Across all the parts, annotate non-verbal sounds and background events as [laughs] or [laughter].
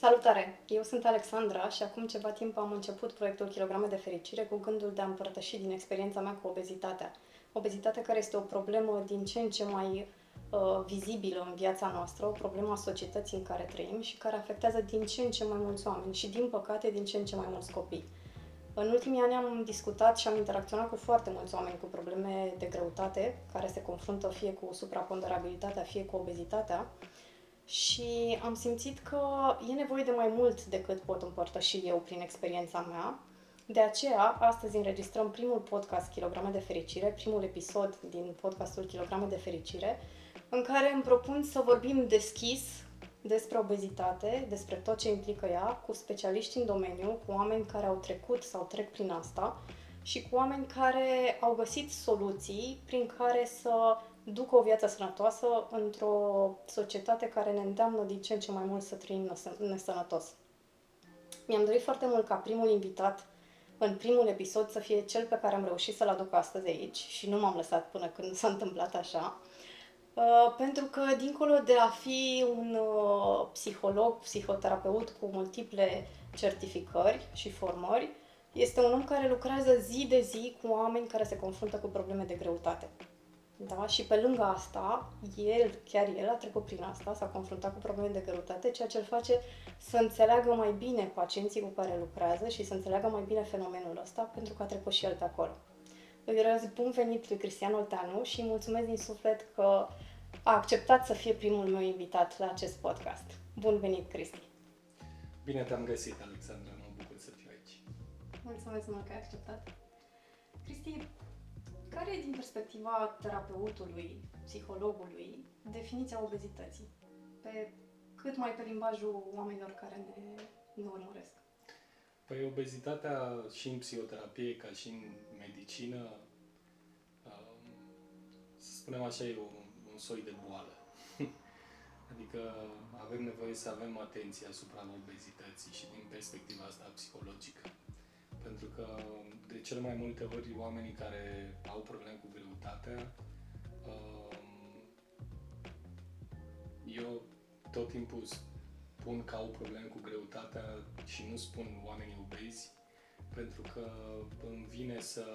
Salutare! Eu sunt Alexandra și acum ceva timp am început proiectul Kilograme de Fericire cu gândul de a împărtăși din experiența mea cu obezitatea. Obezitatea care este o problemă din ce în ce mai uh, vizibilă în viața noastră, o problemă a societății în care trăim și care afectează din ce în ce mai mulți oameni și, din păcate, din ce în ce mai mulți copii. În ultimii ani am discutat și am interacționat cu foarte mulți oameni cu probleme de greutate, care se confruntă fie cu supraponderabilitatea, fie cu obezitatea și am simțit că e nevoie de mai mult decât pot împărtăși eu prin experiența mea. De aceea, astăzi înregistrăm primul podcast Kilograme de Fericire, primul episod din podcastul Kilograme de Fericire, în care îmi propun să vorbim deschis despre obezitate, despre tot ce implică ea, cu specialiști în domeniu, cu oameni care au trecut sau trec prin asta și cu oameni care au găsit soluții prin care să ducă o viață sănătoasă într-o societate care ne îndeamnă din ce în ce mai mult să trăim nesănătos. Mi-am dorit foarte mult ca primul invitat în primul episod să fie cel pe care am reușit să-l aduc astăzi aici și nu m-am lăsat până când s-a întâmplat așa. Uh, pentru că, dincolo de a fi un uh, psiholog, psihoterapeut cu multiple certificări și formări, este un om care lucrează zi de zi cu oameni care se confruntă cu probleme de greutate. Da? Și pe lângă asta, el, chiar el a trecut prin asta, s-a confruntat cu probleme de greutate, ceea ce îl face să înțeleagă mai bine pacienții cu care lucrează și să înțeleagă mai bine fenomenul ăsta, pentru că a trecut și el pe acolo. Îi urez bun venit lui Cristian Olteanu și îi mulțumesc din suflet că a acceptat să fie primul meu invitat la acest podcast. Bun venit, Cristi! Bine te-am găsit, Alexandra, mă bucur să fiu aici. Mulțumesc mult că ai acceptat. Cristi, care e din perspectiva terapeutului, psihologului, definiția obezității? Pe cât mai pe limbajul oamenilor care ne, ne urmăresc. Păi obezitatea și în psihoterapie ca și în medicină, um, să spunem așa, e un, un soi de boală. [laughs] adică avem nevoie să avem atenție asupra obezității și din perspectiva asta psihologică. Pentru că de cel mai multe ori oamenii care au probleme cu greutatea, um, eu tot timpul spun că au probleme cu greutatea și nu spun oamenii obezi, pentru că îmi vine să,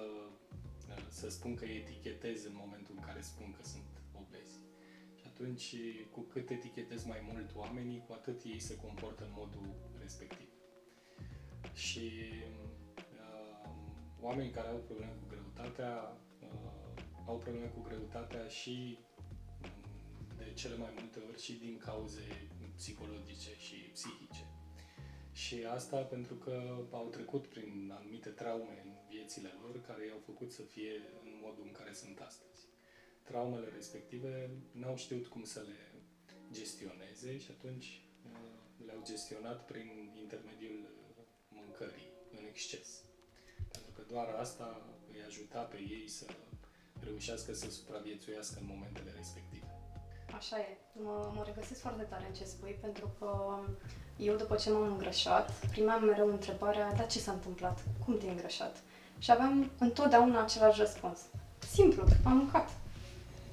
să spun că etichetez în momentul în care spun că sunt obezi. Și atunci, cu cât etichetez mai mult oamenii, cu atât ei se comportă în modul respectiv. Și oamenii care au probleme cu greutatea uh, au probleme cu greutatea și mm, de cele mai multe ori și din cauze psihologice și psihice. Și asta pentru că au trecut prin anumite traume în viețile lor care i-au făcut să fie în modul în care sunt astăzi. Traumele respective n-au știut cum să le gestioneze și atunci uh, le-au gestionat prin intermediul mâncării în exces doar asta îi ajuta pe ei să reușească să supraviețuiască în momentele respective. Așa e. Mă, mă regăsesc foarte tare în ce spui, pentru că eu după ce m-am îngrășat, primeam mereu întrebarea, dar ce s-a întâmplat? Cum te-ai îngrășat? Și aveam întotdeauna același răspuns. Simplu, am mâncat.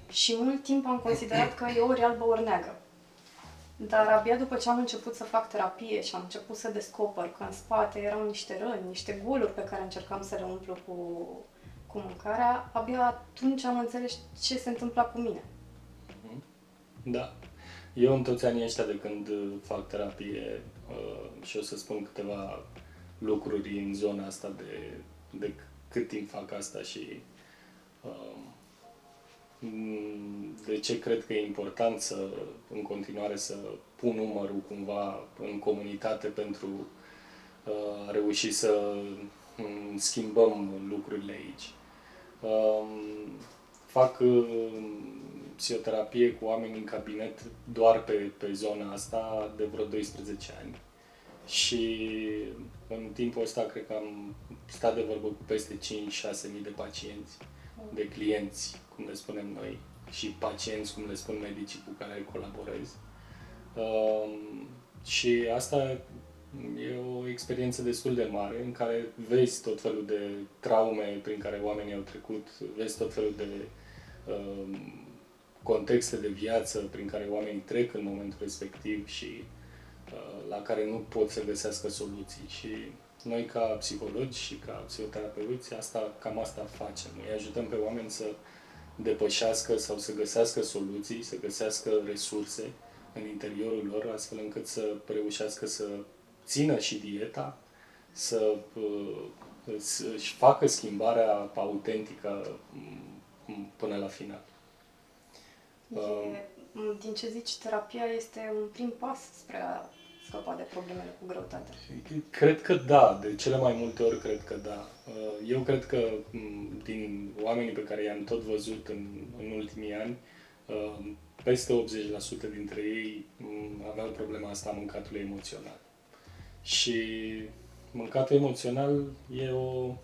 Și mult timp am considerat că e ori albă, ori neagră. Dar abia după ce am început să fac terapie și am început să descoper că în spate erau niște răni, niște goluri pe care încercam să le umplu cu, cu mâncarea, abia atunci am înțeles ce se întâmpla cu mine. Mhm. Da. Eu în toți anii ăștia de când fac terapie uh, și o să spun câteva lucruri în zona asta de, de cât timp fac asta și uh, Mm, de ce cred că e important să, în continuare, să pun numărul cumva în comunitate pentru uh, a reuși să um, schimbăm lucrurile aici. Um, fac uh, psihoterapie cu oameni în cabinet doar pe, pe zona asta de vreo 12 ani. Și în timpul ăsta cred că am stat de vorbă cu peste 5-6 mii de pacienți, de clienți cum le spunem noi, și pacienți, cum le spun medicii cu care colaborez. Um, și asta e o experiență destul de mare în care vezi tot felul de traume prin care oamenii au trecut, vezi tot felul de um, contexte de viață prin care oamenii trec în momentul respectiv și uh, la care nu pot să găsească soluții și noi ca psihologi și ca psihoterapeuți asta, cam asta facem. Îi ajutăm pe oameni să depășească sau să găsească soluții, să găsească resurse în interiorul lor, astfel încât să reușească să țină și dieta, să își facă schimbarea autentică până la final. E, din ce zici, terapia este un prim pas spre a scăpa de problemele cu greutate. Cred că da, de cele mai multe ori cred că da. Eu cred că din oamenii pe care i-am tot văzut în, în ultimii ani, peste 80% dintre ei aveau problema asta a mâncatului emoțional. Și mâncatul emoțional e o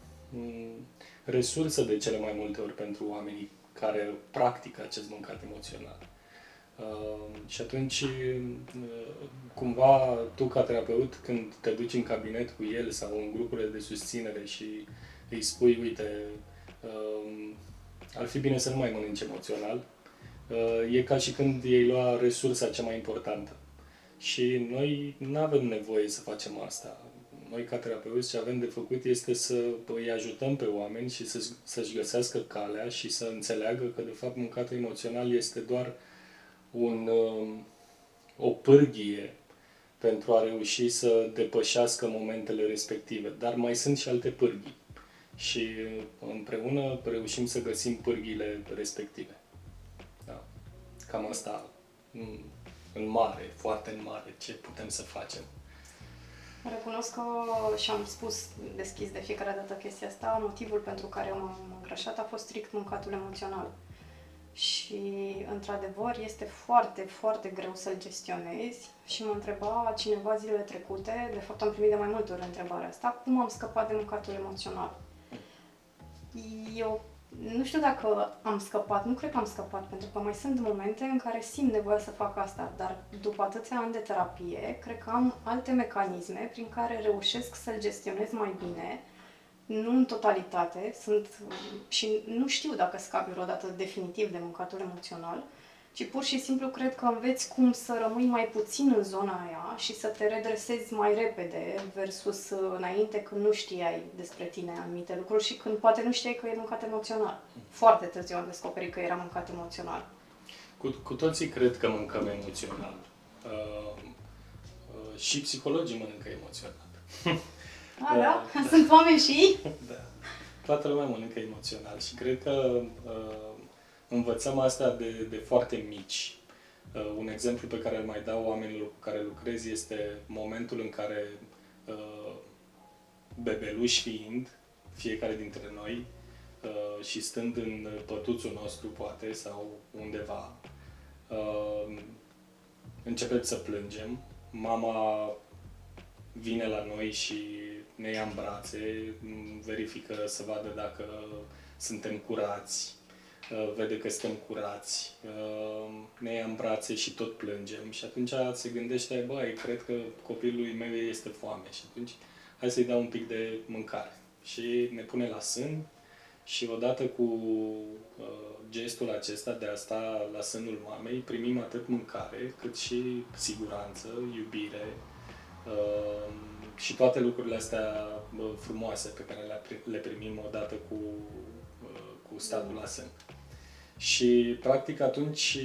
resursă de cele mai multe ori pentru oamenii care practică acest mâncat emoțional. Uh, și atunci, uh, cumva, tu ca terapeut, când te duci în cabinet cu el sau în grupurile de susținere și îi spui, uite, uh, ar fi bine să nu mai mănânci emoțional, uh, e ca și când ei lua resursa cea mai importantă. Și noi nu avem nevoie să facem asta noi ca terapeuți ce avem de făcut este să îi ajutăm pe oameni și să, să-și găsească calea și să înțeleagă că de fapt mâncatul emoțional este doar un, um, o pârghie pentru a reuși să depășească momentele respective. Dar mai sunt și alte pârghii. Și împreună reușim să găsim pârghiile respective. Da. Cam asta în mare, foarte în mare, ce putem să facem. Recunosc că și am spus deschis de fiecare dată chestia asta, motivul pentru care m-am îngrășat a fost strict mâncatul emoțional. Și, într-adevăr, este foarte, foarte greu să-l gestionezi și mă întreba cineva zilele trecute, de fapt am primit de mai multe ori întrebarea asta, cum am scăpat de mâncatul emoțional. Eu nu știu dacă am scăpat, nu cred că am scăpat, pentru că mai sunt momente în care simt nevoia să fac asta, dar după atâția ani de terapie, cred că am alte mecanisme prin care reușesc să-l gestionez mai bine, nu în totalitate, sunt și nu știu dacă scap vreodată definitiv de mâncatul emoțional, ci pur și simplu cred că înveți cum să rămâi mai puțin în zona aia și să te redresezi mai repede versus uh, înainte când nu știai despre tine anumite lucruri și când poate nu știai că e mâncat emoțional. Foarte târziu am descoperit că era mâncat emoțional. Cu, cu toții cred că mâncăm emoțional. Uh, uh, și psihologii mănâncă emoțional. [laughs] A, da? [laughs] da? Sunt oameni și ei? Da. Toată lumea mănâncă emoțional și cred că uh, învățăm asta de, de foarte mici. Uh, un exemplu pe care îl mai dau oamenilor cu care lucrez este momentul în care uh, bebeluși fiind, fiecare dintre noi, uh, și stând în pătuțul nostru, poate, sau undeva, uh, începem să plângem. Mama vine la noi și ne ia în brațe, verifică să vadă dacă suntem curați, Uh, vede că suntem curați, uh, ne ia în brațe și tot plângem și atunci se gândește, băi, cred că copilului meu este foame și atunci hai să-i dau un pic de mâncare. Și ne pune la sân și odată cu uh, gestul acesta de a sta la sânul mamei, primim atât mâncare cât și siguranță, iubire și toate lucrurile astea frumoase pe care le primim odată cu, cu statul la sân. Și, practic, atunci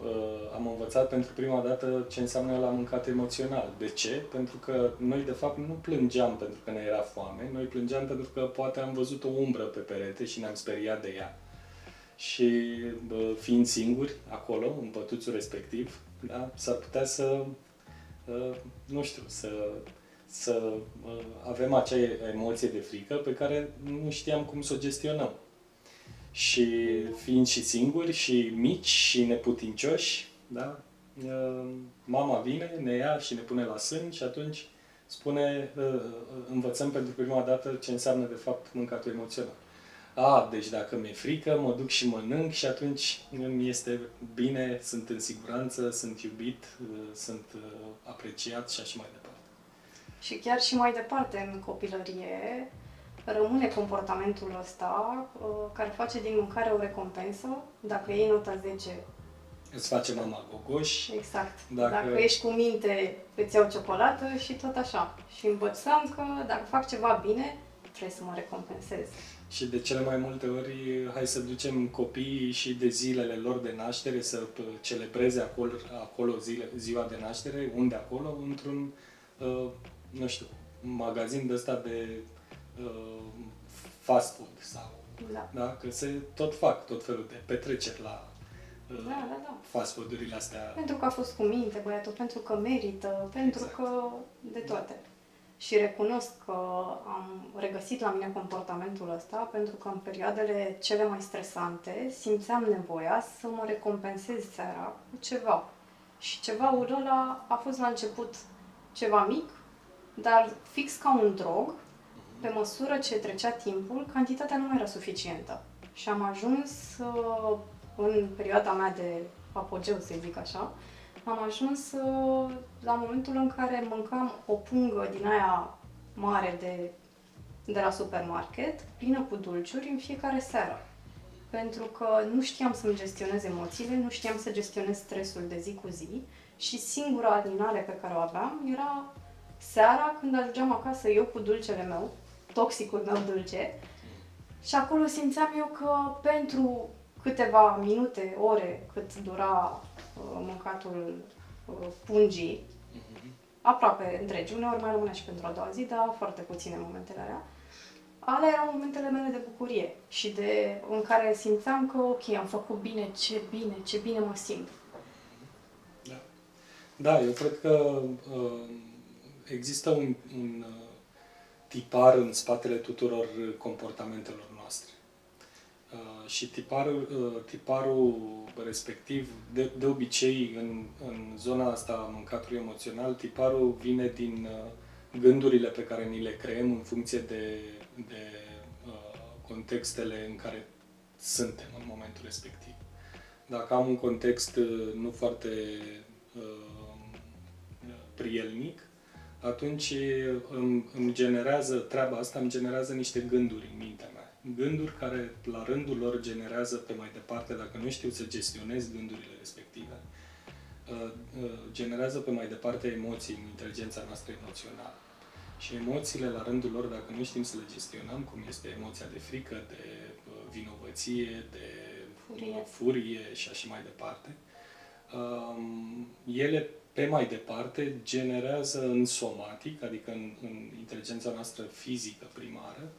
uh, am învățat pentru prima dată ce înseamnă la mâncat emoțional. De ce? Pentru că noi, de fapt, nu plângeam pentru că ne era foame, noi plângeam pentru că poate am văzut o umbră pe perete și ne-am speriat de ea. Și, uh, fiind singuri acolo, în pătuțul respectiv, da, s-ar putea să, uh, nu știu, să, să uh, avem acea emoție de frică pe care nu știam cum să o gestionăm și fiind și singuri și mici și neputincioși, da? mama vine, ne ia și ne pune la sân și atunci spune, învățăm pentru prima dată ce înseamnă de fapt mâncatul emoțional. A, deci dacă mi-e frică, mă duc și mănânc și atunci îmi este bine, sunt în siguranță, sunt iubit, sunt apreciat și așa mai departe. Și chiar și mai departe, în copilărie, rămâne comportamentul ăsta uh, care face din mâncare o recompensă. Dacă iei nota 10, îți face mama gogoși. Exact. Dacă- Dacă... dacă ești cu minte, îți iau ciocolată și tot așa. Și învățăm că dacă fac ceva bine, trebuie să mă recompensez. Și de cele mai multe ori, hai să ducem copiii și de zilele lor de naștere să p- celebreze acolo, acolo zile, ziua de naștere, unde acolo, într-un, uh, nu știu, magazin de ăsta de uh, fast food sau, Da. da, că se tot fac tot felul de petreceri la uh, Da, da, da. fast food-urile astea. Pentru că a fost cu minte băiatul, pentru că merită, pentru Exact. că de toate. Și recunosc că am regăsit la mine comportamentul ăsta pentru că în perioadele cele mai stresante simțeam nevoia să mă recompensez seara cu ceva. Și ceva ăla a fost la început ceva mic, dar fix ca un drog, pe măsură ce trecea timpul, cantitatea nu mai era suficientă. Și am ajuns uh, în perioada mea de apogeu, să zic așa, am ajuns uh, la momentul în care mâncam o pungă din aia mare de, de la supermarket, plină cu dulciuri în fiecare seară. Pentru că nu știam să-mi gestionez emoțiile, nu știam să gestionez stresul de zi cu zi și singura alinare pe care o aveam era seara când ajungeam acasă eu cu dulcele meu, toxicul meu dulce, și acolo simțeam eu că pentru câteva minute, ore, cât dura uh, mâncatul uh, pungii, Mhm. aproape întregi, uneori mai rămânea și pentru a doua zi, dar foarte puține momentele alea. Alea erau momentele mele de bucurie și de, în care simțeam că, ok, am făcut bine, ce bine, ce bine mă simt. Da. Da, eu cred că uh, există un, un uh, tipar în spatele tuturor comportamentelor noastre. Uh, și tiparul, uh, tiparul respectiv, de, de obicei, în, în zona asta a mâncatului emoțional, tiparul vine din uh, gândurile pe care ni le creăm în funcție de, de uh, contextele în care suntem în momentul respectiv. Dacă am un context uh, nu foarte uh, prielnic, atunci îmi, îmi generează, treaba asta îmi generează niște gânduri în mintea mea. Gânduri care, la rândul lor, generează pe mai departe, dacă nu știu să gestionez gândurile respective, uh, uh, generează pe mai departe emoții în inteligența noastră emoțională. Și emoțiile, la rândul lor, dacă nu știm să le gestionăm, cum este emoția de frică, de uh, vinovăție, de Furie. furie și așa mai departe, um, ele pe mai departe generează în somatic, adică în, în inteligența noastră fizică primară,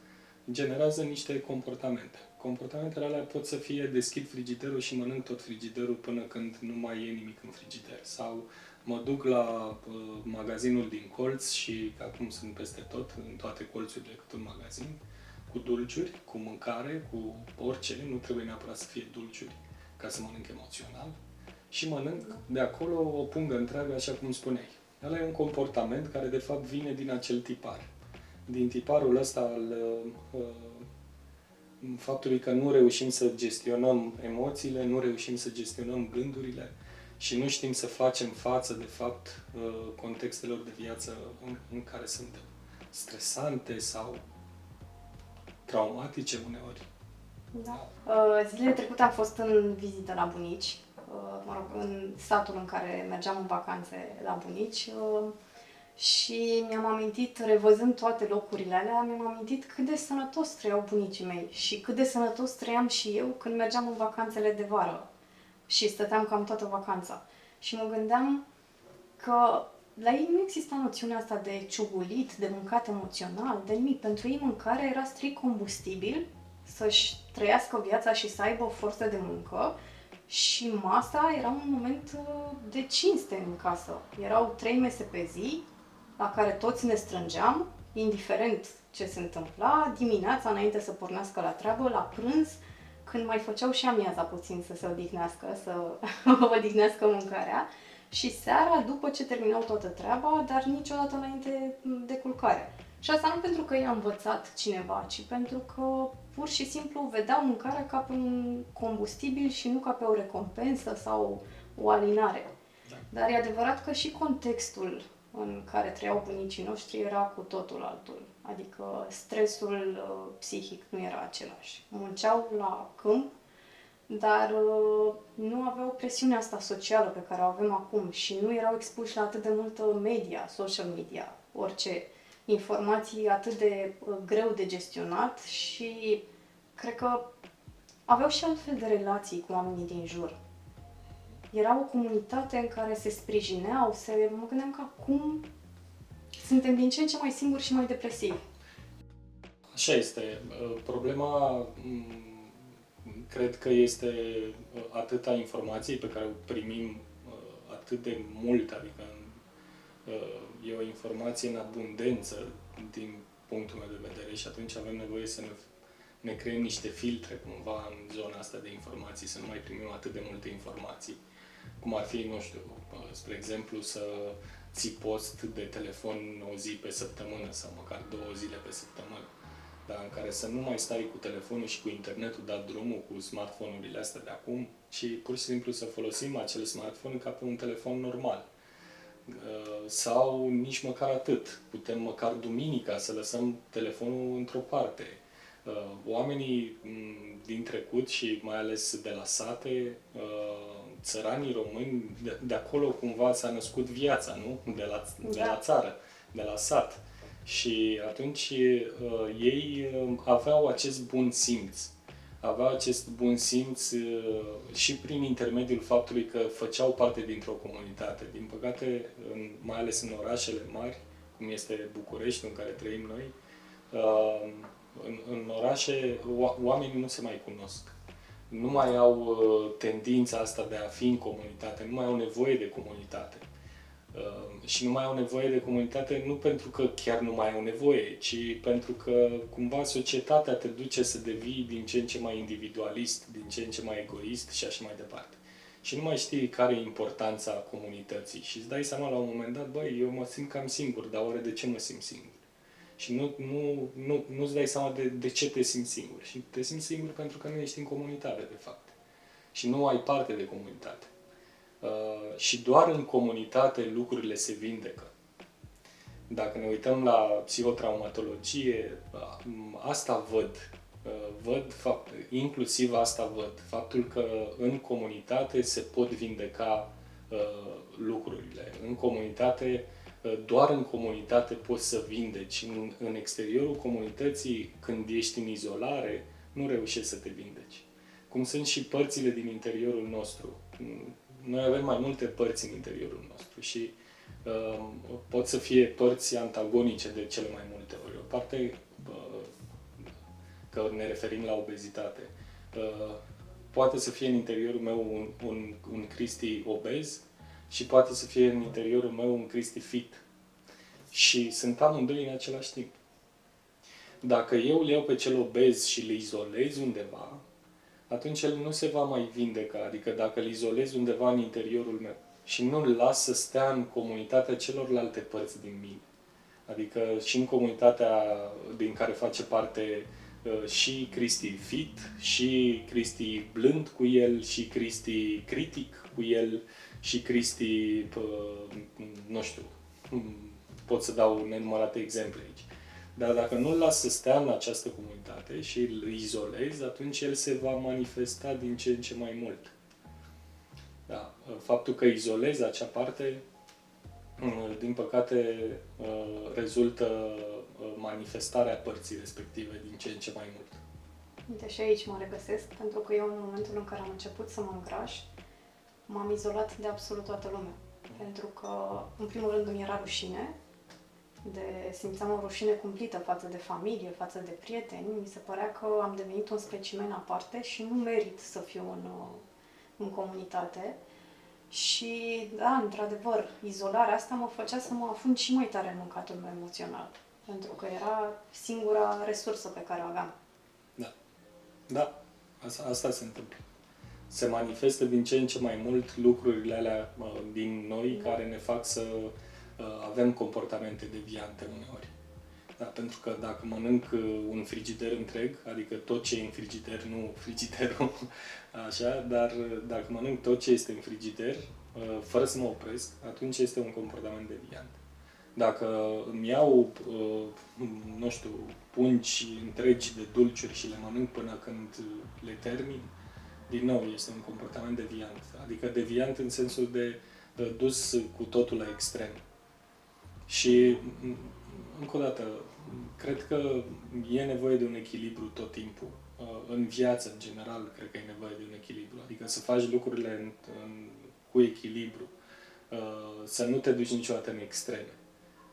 generează niște comportamente. Comportamentele alea pot să fie deschid frigiderul și mănânc tot frigiderul până când nu mai e nimic în frigider. Sau mă duc la uh, magazinul din colț și acum sunt peste tot, în toate colțurile cât un magazin, cu dulciuri, cu mâncare, cu orice, nu trebuie neapărat să fie dulciuri ca să mănânc emoțional, și mănânc de acolo o pungă întreagă, așa cum spuneai. Ăla e un comportament care de fapt vine din acel tipar. Din tiparul ăsta al uh, faptului că nu reușim să gestionăm emoțiile, nu reușim să gestionăm gândurile și nu știm să facem față, de fapt, uh, contextelor de viață în, în care suntem. Stresante sau traumatice uneori. Da. Uh, Zilele trecute am fost în vizită la bunici, uh, mă rog, în satul în care mergeam în vacanțe la bunici uh, și mi-am amintit, revăzând toate locurile alea, mi-am amintit cât de sănătos trăiau bunicii mei și cât de sănătos trăiam și eu când mergeam în vacanțele de vară și stăteam cam toată vacanța. Și mă gândeam că la ei nu exista noțiunea asta de ciugulit, de mâncat emoțional, de nimic. Pentru ei mâncarea era strict combustibil să-și trăiască viața și să aibă o forță de muncă și masa era un moment uh, de cinste în casă. Erau trei mese pe zi la care toți ne strângeam, indiferent ce se întâmpla, dimineața înainte să pornească la treabă, la prânz, când mai făceau și amiaza puțin să se odihnească, să [laughs] odihnească mâncarea și seara după ce terminau toată treaba, dar niciodată înainte de culcare. Și asta nu pentru că i-a învățat cineva, ci pentru că pur și simplu vedeau mâncarea ca pe un combustibil și nu ca pe o recompensă sau o alinare. Da. Dar e adevărat că și contextul în care trăiau bunicii noștri era cu totul altul. Adică stresul uh, psihic nu era același. Munceau la câmp, dar uh, nu aveau presiunea asta socială pe care o avem acum și nu erau expuși la atât de multă media, social media, orice informații atât de uh, greu de gestionat și cred că aveau și altfel de relații cu oamenii din jur. Era o comunitate în care se sprijineau, se... mă gândeam că acum suntem din ce în ce mai singuri și mai depresivi. Așa este. Uh, problema mm, cred că este uh, atâta informații pe care o primim uh, atât de mult, adică e o informație în abundență din punctul meu de vedere și atunci avem nevoie să ne, ne creăm niște filtre cumva în zona asta de informații, să nu mai primim atât de multe informații. Cum ar fi, nu știu, spre exemplu, să ții post de telefon o zi pe săptămână sau măcar două zile pe săptămână dar în care să nu mai stai cu telefonul și cu internetul dat drumul, cu smartphone-urile astea de acum, ci pur și simplu să folosim acel smartphone ca pe un telefon normal. Uh, sau nici măcar atât. Putem măcar duminica să lăsăm telefonul într-o parte. Uh, oamenii mm, din trecut și mai ales de la sate, uh, țăranii români, de, de acolo cumva s-a născut viața, nu? De la, de la da. țară, de la sat. Și atunci uh, ei uh, aveau acest bun simț. Aveau acest bun simț uh, și prin intermediul faptului că făceau parte dintr-o comunitate. Din păcate, în, mai ales în orașele mari, cum este București, în care trăim noi, uh, în, în orașe oamenii nu se mai cunosc. Nu mai au uh, tendința asta de a fi în comunitate, nu mai au nevoie de comunitate. Ehm, și nu mai au nevoie de comunitate nu pentru că chiar nu mai au nevoie, ci pentru că cumva societatea te duce să devii din ce în ce mai individualist, din ce în ce mai egoist și așa mai departe. Și nu mai știi care e importanța comunității și îți dai seama la un moment dat, băi, eu mă simt cam singur, dar oare de ce mă simt singur? Și nu, nu, nu, nu-ți dai seama de, de ce te simți singur. Și te simți singur pentru că nu ești în comunitate, de fapt. Și nu ai parte de comunitate. Uh, și doar în comunitate lucrurile se vindecă. Dacă ne uităm la psihotraumatologie, uh, asta văd. Uh, văd, inclusiv asta văd. Faptul că în comunitate se pot vindeca lucrurile. În comunitate, doar în comunitate poți să vindeci. În, în exteriorul comunității, când ești în izolare, nu reușești să te vindeci. Cum sunt și părțile din interiorul nostru noi avem mai multe părți în interiorul nostru și uh, pot să fie părți antagonice de cele mai multe ori. O parte, uh, că ne referim la obezitate, uh, poate să fie în interiorul meu un, un, un Cristi obez și poate să fie în interiorul meu un Cristi fit. Și sunt amândoi în același timp. Dacă eu îl iau pe cel obez și îl izolez undeva, atunci el nu se va mai vindeca. Adică dacă îl izolez undeva în interiorul meu și nu îl las să stea în comunitatea celorlalte părți din mine, adică și în comunitatea din care face parte uh, și Cristi fit, și Cristi blând cu el, și Cristi critic cu el, și Cristi, uh, nu știu, pot să dau nenumărate exemple aici. Dar dacă nu-l las să stea în această comunitate și îl izolezi, atunci el se va manifesta din ce în ce mai mult. Da. Faptul că izolezi acea parte, mm, din păcate, uh, rezultă uh, manifestarea părții respective din ce în ce mai mult. Uite, și aici mă regăsesc, pentru că eu în momentul în care am început să mă îngraș, m-am izolat de absolut toată lumea. Pentru că, în primul rând, îmi era rușine de simțeam o rușine cumplită față de familie, față de prieteni. Mi se părea că am devenit un specimen aparte și nu merit să fiu în, în comunitate. Și, da, într-adevăr, izolarea asta mă făcea să mă afund și mai tare în mâncatul meu emoțional. Pentru că era singura resursă pe care o aveam. Da. Da. Asta, asta se întâmplă. Se manifestă din ce în ce mai mult lucrurile alea din noi da. care ne fac să Uh, avem comportamente deviante uneori. Da, pentru că dacă mănânc uh, un frigider întreg, adică tot ce e în frigider, nu frigiderul, [laughs] așa, dar uh, dacă mănânc tot ce este în frigider, fără să mă opresc, atunci este un comportament deviant. Dacă îmi iau, nu știu, pungi întregi de dulciuri și le mănânc până când le termin, din nou, este un comportament deviant. Adică deviant în sensul de uh, dus cu totul la extrem. Și, încă o dată, cred că e nevoie de un echilibru tot timpul. Uh, în viață, în general, cred că e nevoie de un echilibru. Adică să faci lucrurile în, în, cu echilibru. Uh, să nu te duci niciodată în extreme.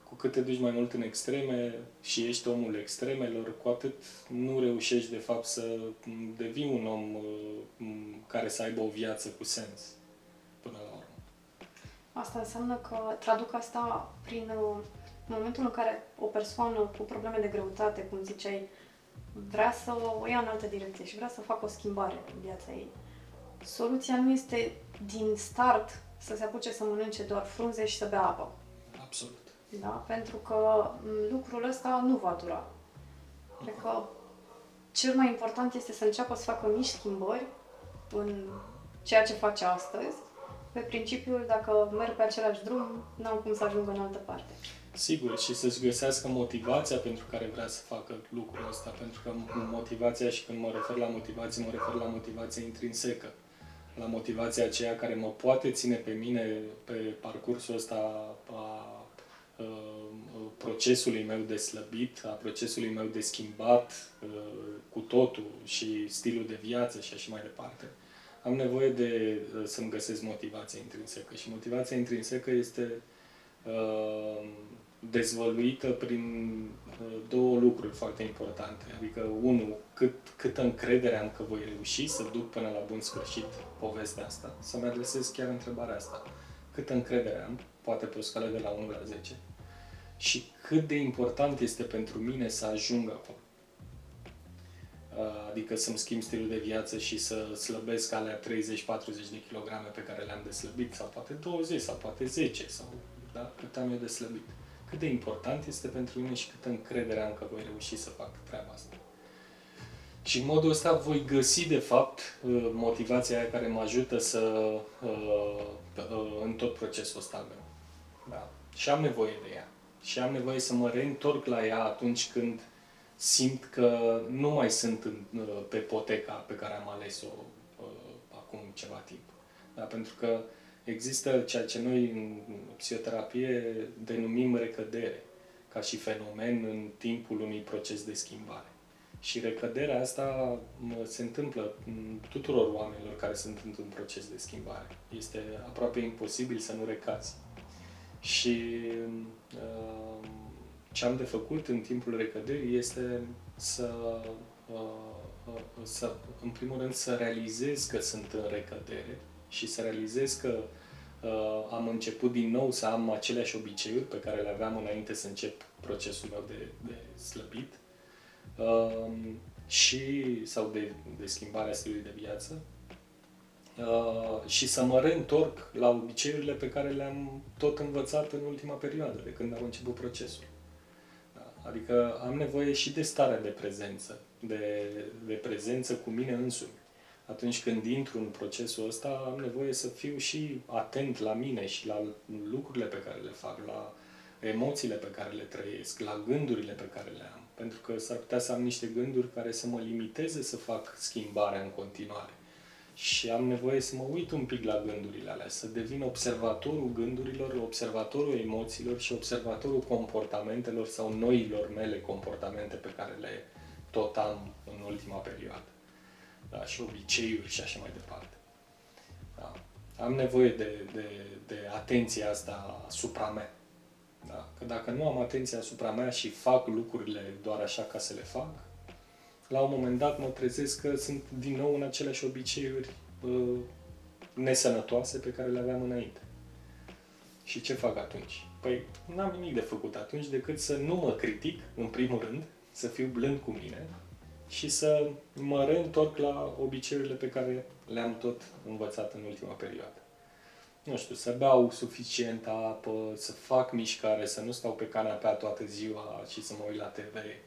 Cu cât te duci mai mult în extreme și ești omul extremelor, cu atât nu reușești, de fapt, să devii un om uh, care să aibă o viață cu sens, până la urmă. Asta înseamnă că traduc asta prin în momentul în care o persoană cu probleme de greutate, cum ziceai, vrea să o ia în altă direcție și vrea să facă o schimbare în viața ei, soluția nu este din start să se apuce să mănânce doar frunze și să bea apă. Absolut. Da? Pentru că lucrul ăsta nu va dura. Cred că cel mai important este să înceapă să facă mici schimbări în ceea ce face astăzi, pe principiul dacă merg pe același drum, n-am cum să ajung în altă parte. Sigur, și să-și găsească motivația pentru care vrea să facă lucrul ăsta, pentru că motivația, și când mă refer la motivație, mă refer la motivație intrinsecă, la motivația aceea care mă poate ține pe mine pe parcursul ăsta a, a, a procesului meu de slăbit, a procesului meu de schimbat a, cu totul și stilul de viață și așa mai departe. Am nevoie de să-mi găsesc motivația intrinsecă și motivația intrinsecă este uh, dezvăluită prin uh, două lucruri foarte importante. Adică, unul, cât, câtă încredere am că voi reuși să duc până la bun sfârșit povestea asta, să-mi adresez chiar întrebarea asta. Câtă încredere am, poate pe o scală de la 1 la 10, și cât de important este pentru mine să ajung acolo. Uh, adică să-mi schimb stilul de viață și să slăbesc alea 30-40 de kilograme pe care le-am de slăbit, sau poate 20, sau poate 10, sau da, cât am eu de slăbit cât de important este pentru mine și câtă încredere am că voi reuși să fac treaba asta. Și în modul ăsta voi găsi, de fapt, uh, motivația aia care mă ajută să, uh, uh, în tot procesul ăsta meu. Da. Și am nevoie de ea. Și am nevoie să mă reîntorc la ea atunci când simt că nu mai sunt în, pe poteca pe care am ales-o acum ceva timp. Da? Pentru că există ceea ce noi în psihoterapie denumim recădere, ca și fenomen în timpul unui proces de schimbare. Și recăderea asta se întâmplă tuturor oamenilor care sunt într-un proces de schimbare. Este aproape imposibil să nu recazi. Și uh, ce am de făcut în timpul recăderii este să, uh, uh, să, în primul rând, să realizez că sunt în recădere și să realizez că uh, am început din nou să am aceleași obiceiuri pe care le aveam înainte să încep procesul meu de, de slăbit uh, și, sau de, de schimbarea stilului de viață. uh, și să mă reîntorc la obiceiurile pe care le-am tot învățat în ultima perioadă, de când am început procesul. Da? Adică am nevoie și de starea de prezență, de, de prezență cu mine însumi atunci când intru în procesul ăsta, am nevoie să fiu și atent la mine și la lucrurile pe care le fac, la emoțiile pe care le trăiesc, la gândurile pe care le am. Pentru că s-ar putea să am niște gânduri care să mă limiteze să fac schimbarea în continuare. Și am nevoie să mă uit un pic la gândurile alea, să devin observatorul gândurilor, observatorul emoțiilor și observatorul comportamentelor sau noilor mele comportamente pe care le tot am în ultima perioadă da, și obiceiuri și așa mai departe. Da. Am nevoie de, de, de atenția asta asupra mea. Da? Că dacă nu am atenția asupra mea și fac lucrurile doar așa ca să le fac, la un moment dat mă trezesc că sunt din nou în aceleași obiceiuri uh, nesănătoase pe care le aveam înainte. Și ce fac atunci? Păi n-am nimic de făcut atunci decât să nu mă critic, în primul rând, să fiu blând cu mine și să mă reîntorc la obiceiurile pe care le-am tot învățat în ultima perioadă. Nu știu, să beau suficientă apă, să fac mișcare, să nu stau pe canapea toată ziua și să mă uit la TV, uh,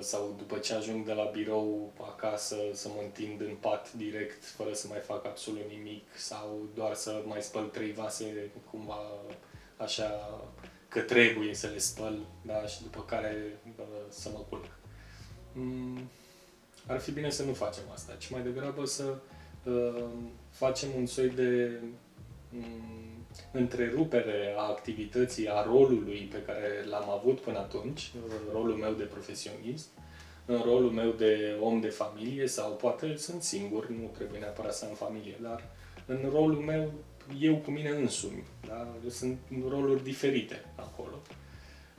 sau după ce ajung de la birou acasă să mă întind în pat direct fără să mai fac absolut nimic sau doar să mai spăl trei vase cumva așa că trebuie să le spăl da? și după care uh, să mă culc. Mm, ar fi bine să nu facem asta, ci mai degrabă să uh, facem un soi de um, întrerupere a activității, a rolului pe care l-am avut până atunci, rolul meu de profesionist, în rolul meu de om de familie sau poate sunt singur, nu trebuie neapărat să am familie, dar în rolul meu eu cu mine însumi. Da? Sunt roluri diferite acolo.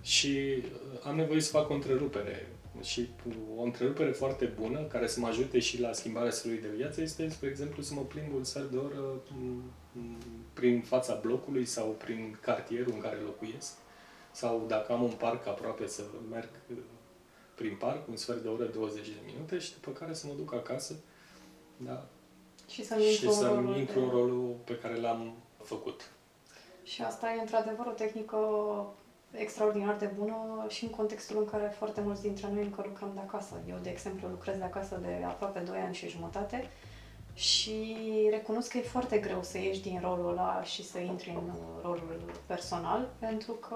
Și uh, am nevoie să fac o întrerupere. Și o întrerupere foarte bună, care să mă ajute și la schimbarea stilului de viață, este, spre exemplu, să mă plimb un sfert de oră mm, mm, prin fața blocului sau prin cartierul în care locuiesc. Sau dacă am un parc aproape, să merg uh, prin parc, un sfert de oră, 20 de minute și după care să mă duc acasă. Da? Și să-mi intru, și să rolul, intru de... rolul pe care l-am făcut. Și asta e într-adevăr o tehnică extraordinar de bună și în contextul în care foarte mulți dintre noi încă lucrăm de acasă. Eu, de exemplu, lucrez de acasă de aproape 2 ani și jumătate și recunosc că e foarte greu să ieși din rolul ăla și să intri în rolul personal, pentru că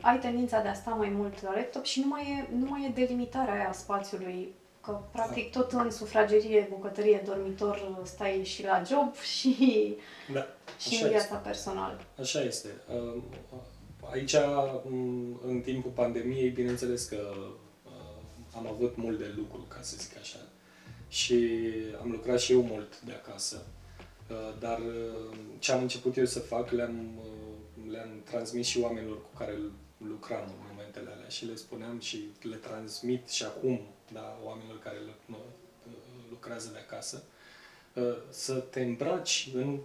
ai tendința de a sta mai mult la laptop și nu mai e, nu mai e delimitarea aia a spațiului Că, practic, tot în sufragerie, bucătărie, dormitor, stai și la job [laughs] și, da, și în viața este. personală. Așa este. Aici, în timpul pandemiei, bineînțeles că am avut mult de lucru, ca să zic așa. Și am lucrat și eu mult de acasă. Dar ce am început eu să fac, le-am, le-am transmis și oamenilor cu care lucram în momentele alea și le spuneam și le transmit și acum da, oamenilor care lucrează de acasă, ă, să te îmbraci în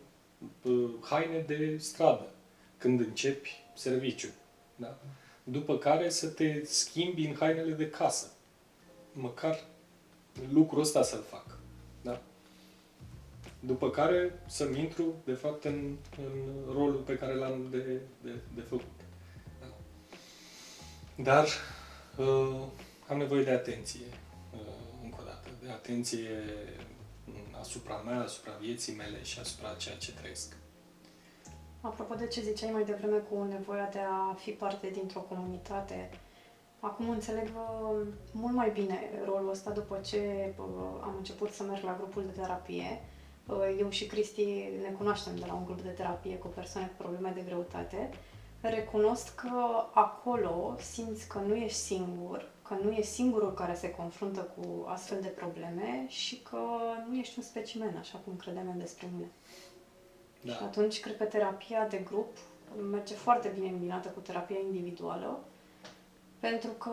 ă, haine de stradă când începi serviciu. Da? După care să te schimbi în hainele de casă. Măcar lucrul ăsta să-l fac. Da? După care să-mi intru, de fapt, în, în rolul pe care l-am de, de, de făcut. Da? Dar uh, am nevoie de atenție, uh, încă o dată, de atenție asupra mea, asupra vieții mele și asupra ceea ce trăiesc. Apropo de ce ziceai mai devreme cu nevoia de a fi parte dintr-o comunitate, acum înțeleg uh, mult mai bine rolul ăsta după ce uh, am început să merg la grupul de terapie. Eu și Cristi ne cunoaștem de la un grup de terapie cu persoane cu probleme de greutate. Recunosc că acolo simți că nu ești singur, că nu e singurul care se confruntă cu astfel de probleme și că nu ești un specimen, așa cum credem despre mine. Da. Și atunci, cred că terapia de grup merge foarte bine îmbinată cu terapia individuală, pentru că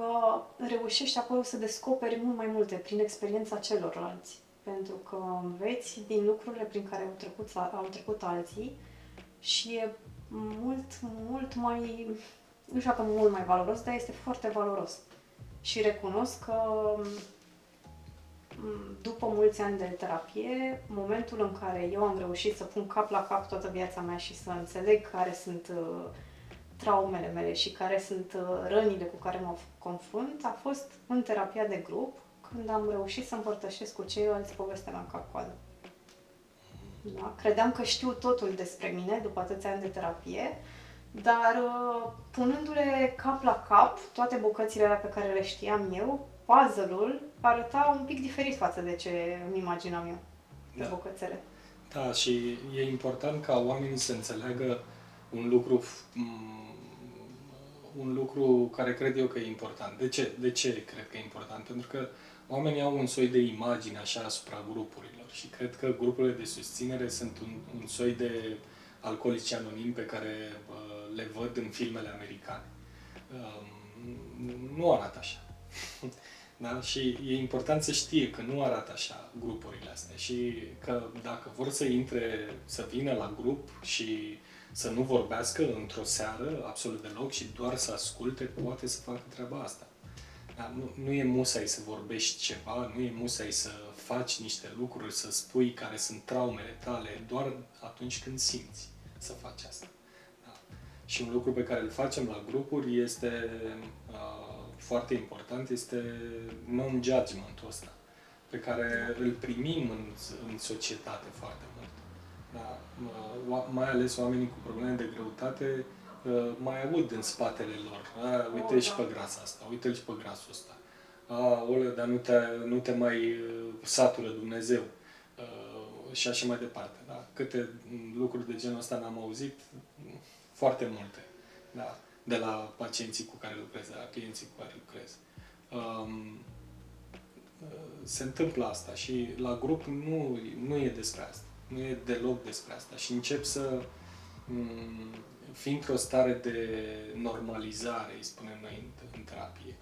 reușești acolo să descoperi mult mai multe prin experiența celorlalți. Pentru că înveți din lucrurile prin care au trecut, au trecut alții și e mult, mult mai, nu știu dacă mult mai valoros, dar este foarte valoros și recunosc că mm, după mulți ani de terapie, momentul în care eu am reușit să pun cap la cap toată viața mea și să înțeleg care sunt uh, traumele mele și care sunt uh, rănile cu care mă confrunt, a fost în terapia de grup, când am reușit să împărtășesc cu ceilalți povestea mea cap-coadă. Da? Credeam că știu totul despre mine după atâția ani de terapie dar uh, punându-le cap la cap, toate bucățile alea pe care le știam eu, puzzle-ul arăta un pic diferit față de ce îmi imaginam eu de da. bucățele. Da, și e important ca oamenii să înțeleagă un lucru un lucru care cred eu că e important. De ce? De ce cred că e important? Pentru că oamenii au un soi de imagine așa asupra grupurilor și cred că grupurile de susținere sunt un, un soi de alcoolici anonimi pe care uh, le văd în filmele americane. Um, nu arată așa. [laughs] Da? Și e important să știe că nu arată așa grupurile astea și că dacă vor să intre, să vină la grup și să nu vorbească într-o seară absolut deloc și doar să asculte, poate să facă treaba asta. Da? Nu, nu e musai să vorbești ceva, nu e musai să faci niște lucruri, să spui care sunt traumele tale, doar atunci când simți să faci asta. Și un lucru pe care îl facem la grupuri este uh, foarte important, este non-judgmentul ăsta, pe care îl primim în, în societate foarte mult. Da? Uh, mai ales oamenii cu probleme de greutate uh, mai aud în spatele lor. Uh, uite și pe grasa asta, uite și pe grasul ăsta. A, ole, dar nu te, nu te mai uh, satură Dumnezeu. Uh, și așa mai departe. Da? Câte lucruri de genul ăsta n-am auzit? Foarte multe. Da? De la pacienții cu care lucrez, de la clienții cu care lucrez. Um, se întâmplă asta și la grup nu, nu e despre asta. Nu e deloc despre asta. Și încep să um, fi într-o stare de normalizare, îi spunem noi în, în terapie.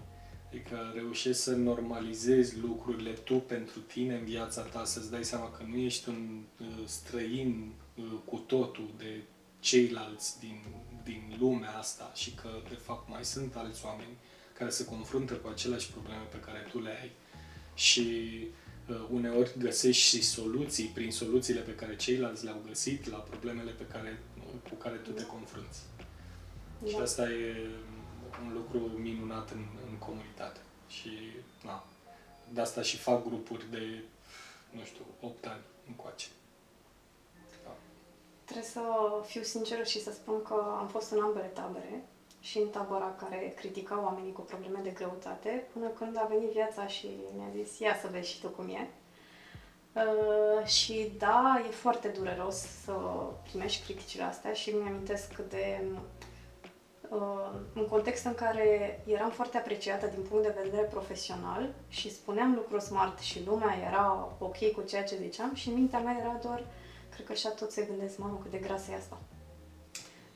Adică reușești să normalizezi lucrurile tu pentru tine în viața ta, să-ți dai seama că nu ești un uh, străin uh, cu totul de ceilalți din, din lumea asta și că, de fapt, mai sunt alți oameni care se confruntă cu aceleași probleme pe care tu le ai și uh, uneori găsești și soluții prin soluțiile pe care ceilalți le-au găsit la problemele pe care, cu care tu te confrunți. Da. Și asta e un lucru minunat în, în comunitate. Și, na, de asta și fac grupuri de, nu știu, 8 ani încoace. Da. Trebuie să fiu sinceră și să spun că am fost în ambele tabere și în tabăra care critica oamenii cu probleme de greutate, până când a venit viața și mi-a zis, ia să vezi și tu cum e. Uh, și da, e foarte dureros să primești criticile astea și mi-amintesc de uh, un context în care eram foarte apreciată din punct de vedere profesional și spuneam lucruri smart și lumea era ok cu ceea ce ziceam și mintea mea era doar, cred că așa tot se gândesc, mamă, cât de grasă e asta.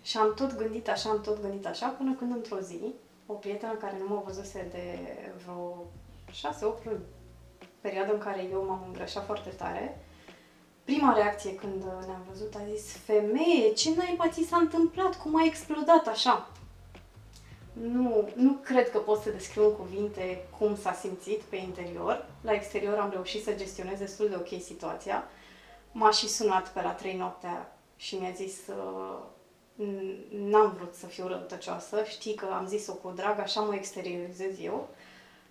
Și am tot gândit așa, am tot gândit așa, până când într-o zi, o prietenă care nu mă văzuse de vreo 6-8 luni, perioada în care eu m-am îngrășat foarte tare, prima reacție când ne-am văzut a zis Femeie, ce naiba ți s-a întâmplat? Cum a explodat așa? Nu, nu cred că pot să descriu în cuvinte cum s-a simțit pe interior. La exterior am reușit să gestionez destul de ok situația. M-a și sunat pe la 3 noaptea și mi-a zis uh, n-am vrut să fiu răutăcioasă, știi că am zis-o cu drag, așa mă exteriorizez eu,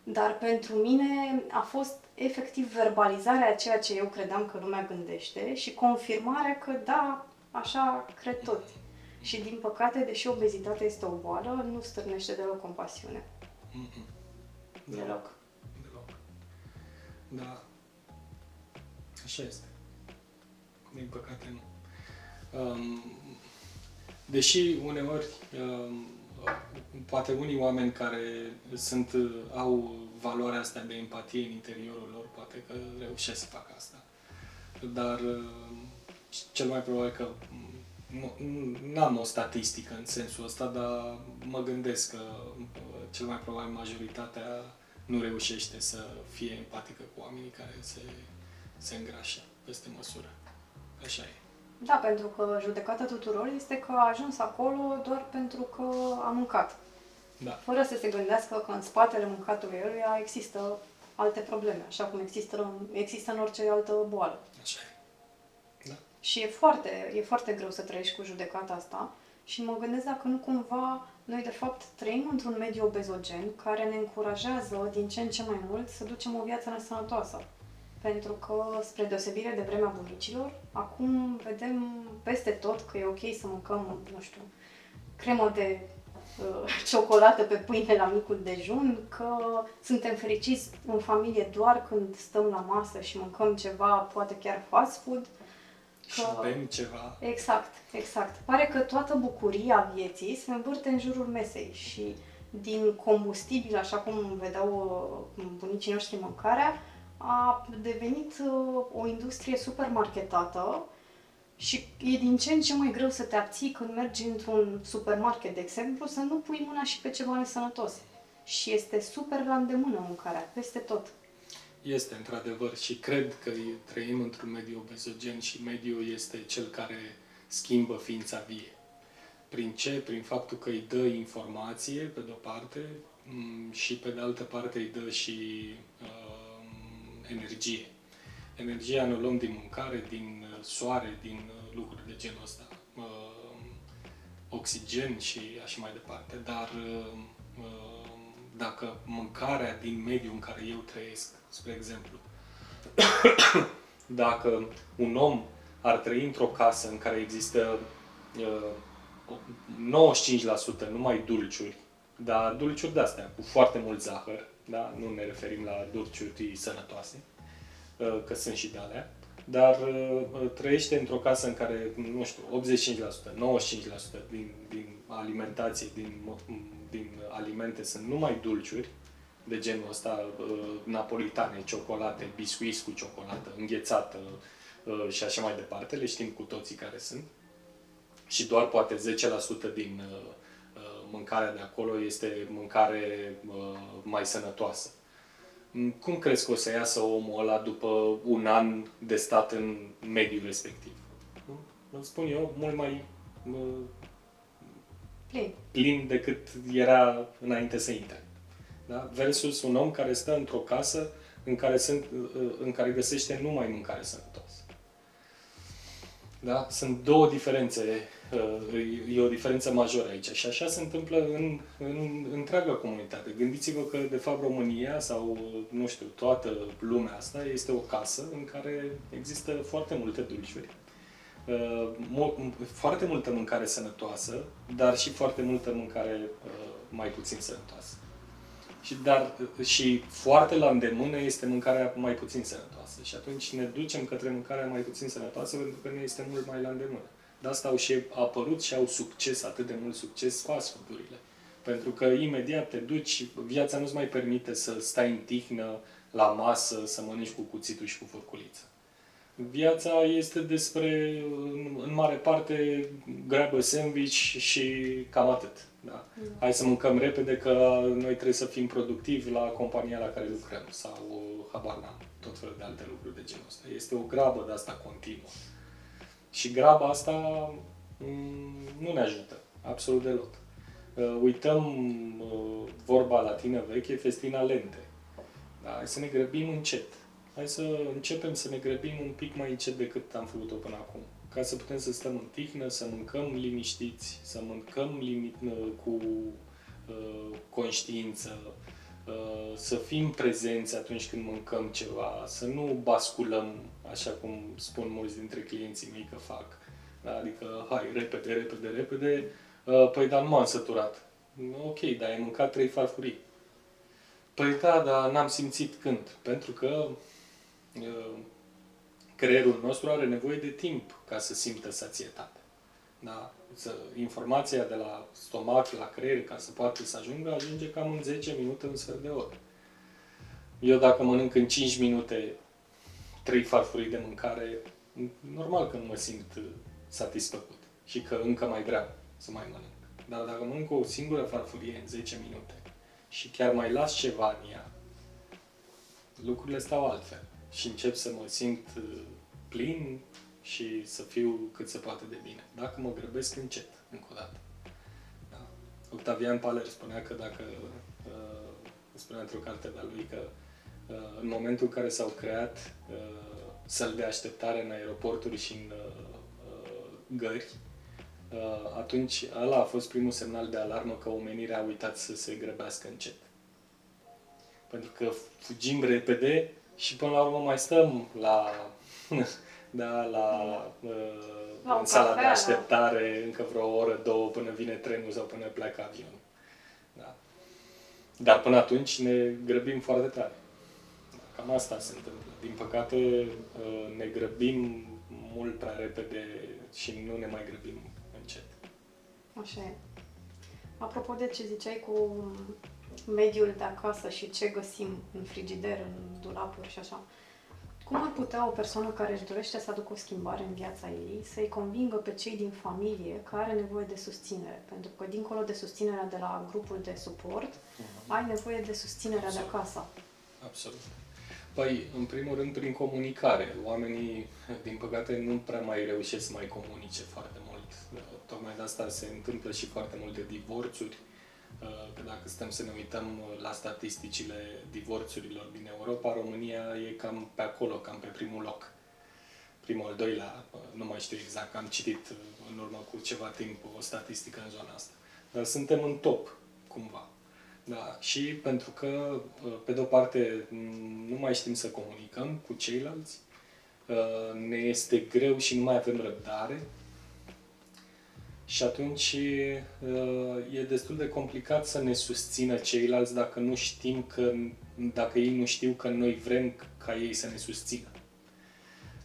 dar pentru mine a fost efectiv verbalizarea a ceea ce eu credeam că lumea gândește și confirmarea că da, așa cred tot. Și din păcate, deși obezitatea este o boală, nu stârnește deloc compasiune. Mm-hmm. Deloc. Deloc. Deloc. Da. Așa este. Din păcate nu. Um, deși uneori um, poate unii oameni care sunt, au valoarea asta de empatie în interiorul lor, poate că reușesc să facă asta. Dar um, cel mai probabil că nu am o statistică în sensul ăsta, dar mă gândesc că cel mai probabil majoritatea nu reușește să fie empatică cu oamenii care se, se îngrașă peste măsură. Așa e. Da, pentru că judecata tuturor este că a ajuns acolo doar pentru că a mâncat. Da. Fără să se gândească că în spatele mâncatului eluia există alte probleme, așa cum există, există în orice altă boală. Așa e. Da. Și e foarte, e foarte greu să trăiești cu judecata asta și mă gândesc dacă nu cumva noi de fapt trăim într-un mediu obezogen care ne încurajează din ce în ce mai mult să ducem o viață nesănătoasă. Pentru că, spre deosebire de vremea bunicilor, acum vedem peste tot că e ok să mâncăm, nu știu, cremă de uh, [laughs] ciocolată pe pâine la micul dejun, că suntem fericiți în familie doar când stăm la masă și mâncăm ceva, poate chiar fast food. Că... Și bem ceva. Exact, exact. Pare că toată bucuria vieții se învârte în jurul mesei și din combustibil, așa cum vedeau uh, bunicii noștri mâncarea, a devenit uh, o industrie super marketată și e din ce în ce mai greu să te abții când mergi într-un supermarket, de exemplu, să nu pui mâna și pe ceva nesănătos. Și este super la îndemână mâncarea, peste tot. Este, într-adevăr, și cred că trăim într-un mediu obezogen și mediul este cel care schimbă ființa vie. Prin ce? Prin faptul că îi dă informație, pe de-o parte, mm, și pe de altă parte îi dă și uh, energie. Energia ne luăm din mâncare, din uh, soare, din uh, lucruri de genul ăsta. Uh, oxigen și așa mai departe. Dar dacă mâncarea din mediul în care eu trăiesc, spre exemplu, [coughs] dacă un om ar trăi într-o casă în care există 95% numai dulciuri, dar dulciuri de-astea, cu foarte mult zahăr, da? nu ne referim la dulciuri sănătoase, uh, că sunt și de alea, dar uh, trăiește într-o casă în care, nu știu, 85%, 95% din, din alimentație, din, din alimente sunt numai dulciuri, de genul ăsta, uh, napolitane, ciocolate, biscuiți cu ciocolată, înghețată uh, și așa mai departe, le știm cu toții care sunt. Și doar poate 10% din uh, mâncarea de acolo este mâncare mai sănătoasă. Mm, cum crezi că o să iasă omul ăla după un an de stat în mediul respectiv? Îmi spun eu, mult mai plin. plin decât era înainte să intre. Da? Versus un om care stă într-o casă în care, sunt, în care găsește numai mâncare sănătoasă. Da? Sunt două diferențe, uh, e o diferență majoră aici și așa se întâmplă în, în întreaga comunitate. Gândiți-vă că, de fapt, România sau, nu știu, toată lumea asta este o casă în care există foarte multe dulciuri, uh, foarte multă mâncare sănătoasă, dar și foarte multă mâncare uh, mai puțin sănătoasă. Și, dar, și foarte la îndemână este mâncarea mai puțin sănătoasă. Și atunci ne ducem către mâncarea mai puțin sănătoasă pentru că ne este mult mai la îndemână. De asta au și apărut și au succes, atât de mult succes fast food-urile. Pentru că imediat te duci, viața nu-ți mai permite să stai în tihnă, la masă, să mănânci cu cuțitul și cu furculiță. Viața este despre, în mare parte, grabă sandwich și cam atât. Da? Mm. Hai să mâncăm repede că noi trebuie să fim productivi la compania la care lucrăm sau habar n-am, tot felul de alte lucruri de genul ăsta. Este o grabă de asta continuă. Și graba asta mm, nu ne ajută, absolut deloc. Uh, uităm uh, vorba latină veche, festina lente. Da? Hai să ne grăbim încet. Hai să începem să ne grăbim un pic mai încet decât am făcut-o până acum ca să putem să stăm în tihnă, să mâncăm liniștiți, să mâncăm limit, uh, cu uh, conștiință, uh, să fim prezenți atunci când mâncăm ceva, să nu basculăm, așa cum spun mulți dintre clienții mei că fac. Da? Adică, hai, repede, repede, repede, uh, păi dar nu m-am săturat. Ok, dar ai mâncat trei farfurii. Păi da, dar n-am simțit când. Pentru că uh, creierul nostru are nevoie de timp ca să simtă sațietate. Da? Să, informația de la stomac la creier ca să poată să ajungă, ajunge cam în 10 minute, în sfert de oră. Eu dacă mănânc în 5 minute 3 farfurii de mâncare, normal că nu mă simt satisfăcut și că încă mai vreau să mai mănânc. Dar dacă mănânc o singură farfurie în 10 minute și chiar mai las ceva în ea, lucrurile stau altfel și încep să mă simt uh, plin și să fiu cât se poate de bine. Dacă mă grăbesc încet, încă o dată. Da. Octavian Paler spunea că dacă, uh, spunea într-o carte de-a lui că uh, în momentul în care s-au creat uh, săli de așteptare în aeroporturi și în uh, uh, gări, uh, atunci ăla a fost primul semnal de alarmă că omenirea a uitat să se grăbească încet. Pentru că fugim repede și până la urmă mai stăm la, [laughs] da, la, uh, în sala de da. așteptare încă vreo oră, două până vine trenul sau până pleacă avionul. Da. Dar până atunci ne grăbim foarte tare. Cam asta se întâmplă. Din păcate uh, ne grăbim mult prea repede și nu ne mai grăbim încet. Așa e. Apropo de ce ziceai cu mediul de acasă și ce găsim în frigider, în dulapuri și așa. Cum ar putea o persoană care își dorește să aducă o schimbare în viața ei să-i convingă pe cei din familie care are nevoie de susținere? Pentru că dincolo de susținerea de la grupul de suport, uh-huh. ai nevoie de susținerea Absolut. de acasă. Absolut. Păi, în primul rând, prin comunicare. Oamenii, din păcate, nu prea mai reușesc să mai comunice foarte mult. Tocmai de asta se întâmplă și foarte multe divorțuri Uh, că dacă stăm să ne uităm uh, la statisticile divorțurilor din Europa, România e cam pe acolo, cam pe primul loc. Primul, al doilea, uh, nu mai știu exact, am citit în urmă cu ceva timp o statistică în zona asta. Dar suntem în top, cumva. Da, și pentru că, pe de-o parte, nu mai știm să comunicăm cu ceilalți, ne este greu și nu mai avem răbdare, și atunci e destul de complicat să ne susțină ceilalți dacă nu știm că, dacă ei nu știu că noi vrem ca ei să ne susțină.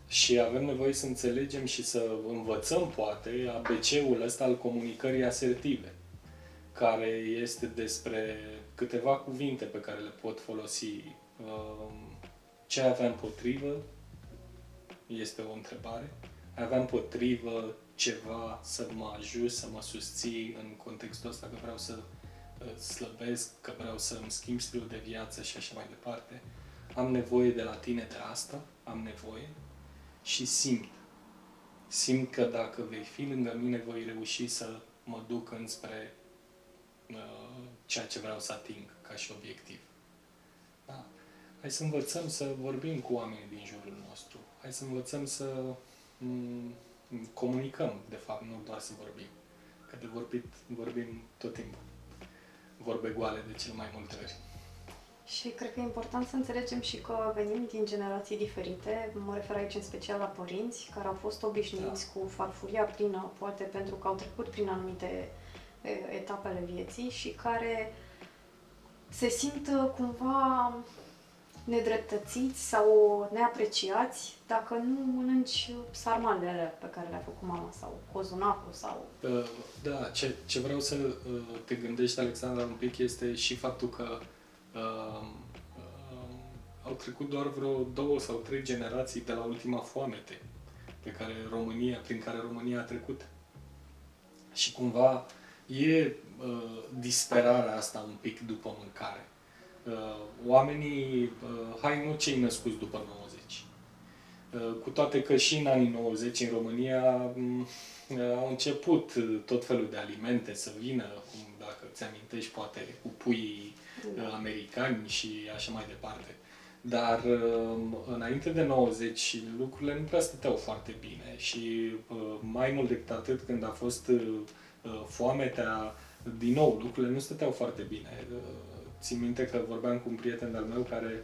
Și avem nevoie să înțelegem și să învățăm, poate, ABC-ul ăsta al comunicării asertive, care este despre câteva cuvinte pe care le pot folosi. Um, ce avea împotrivă este o întrebare. Avea împotrivă ceva să mă ajut, să mă susții în contextul ăsta că vreau să uh, slăbesc, că vreau să îmi schimb stilul de viață și așa mai departe. Am nevoie de la tine de asta, am nevoie și simt. Simt că dacă vei fi lângă mine, voi reuși să mă duc înspre uh, ceea ce vreau să ating ca și obiectiv. Da? Hai să învățăm să vorbim cu oamenii din jurul nostru. Hai să învățăm să mm, comunicăm, de fapt, nu doar să vorbim. Că de vorbit vorbim tot timpul. Vorbe goale de cel mai multe ori. Și cred că e important să înțelegem și că venim din generații diferite. Mă refer aici în special la părinți care au fost obișnuiți da. cu farfuria plină, poate pentru că au trecut prin anumite etapele vieții și care se simt uh, cumva nedreptățiți sau neapreciați dacă nu mănânci sarmalele pe care le-a făcut mama sau cozunacul sau... Uh, da, ce, ce vreau să uh, te gândești, Alexandra, un pic este și faptul că uh, uh, au trecut doar vreo două sau trei generații de la ultima foamete pe care România, prin care România a trecut. Și cumva e uh, disperarea asta un pic după mâncare. Uh, oamenii, uh, hai nu cei născuți după 90, uh, cu toate că și în anii 90 în România uh, au început tot felul de alimente să vină, cum dacă ți amintești, poate cu pui da. americani și așa mai departe. Dar înainte de 90 lucrurile nu prea stăteau foarte bine și mai mult decât atât când a fost foametea, din nou, lucrurile nu stăteau foarte bine. Țin minte că vorbeam cu un prieten al meu care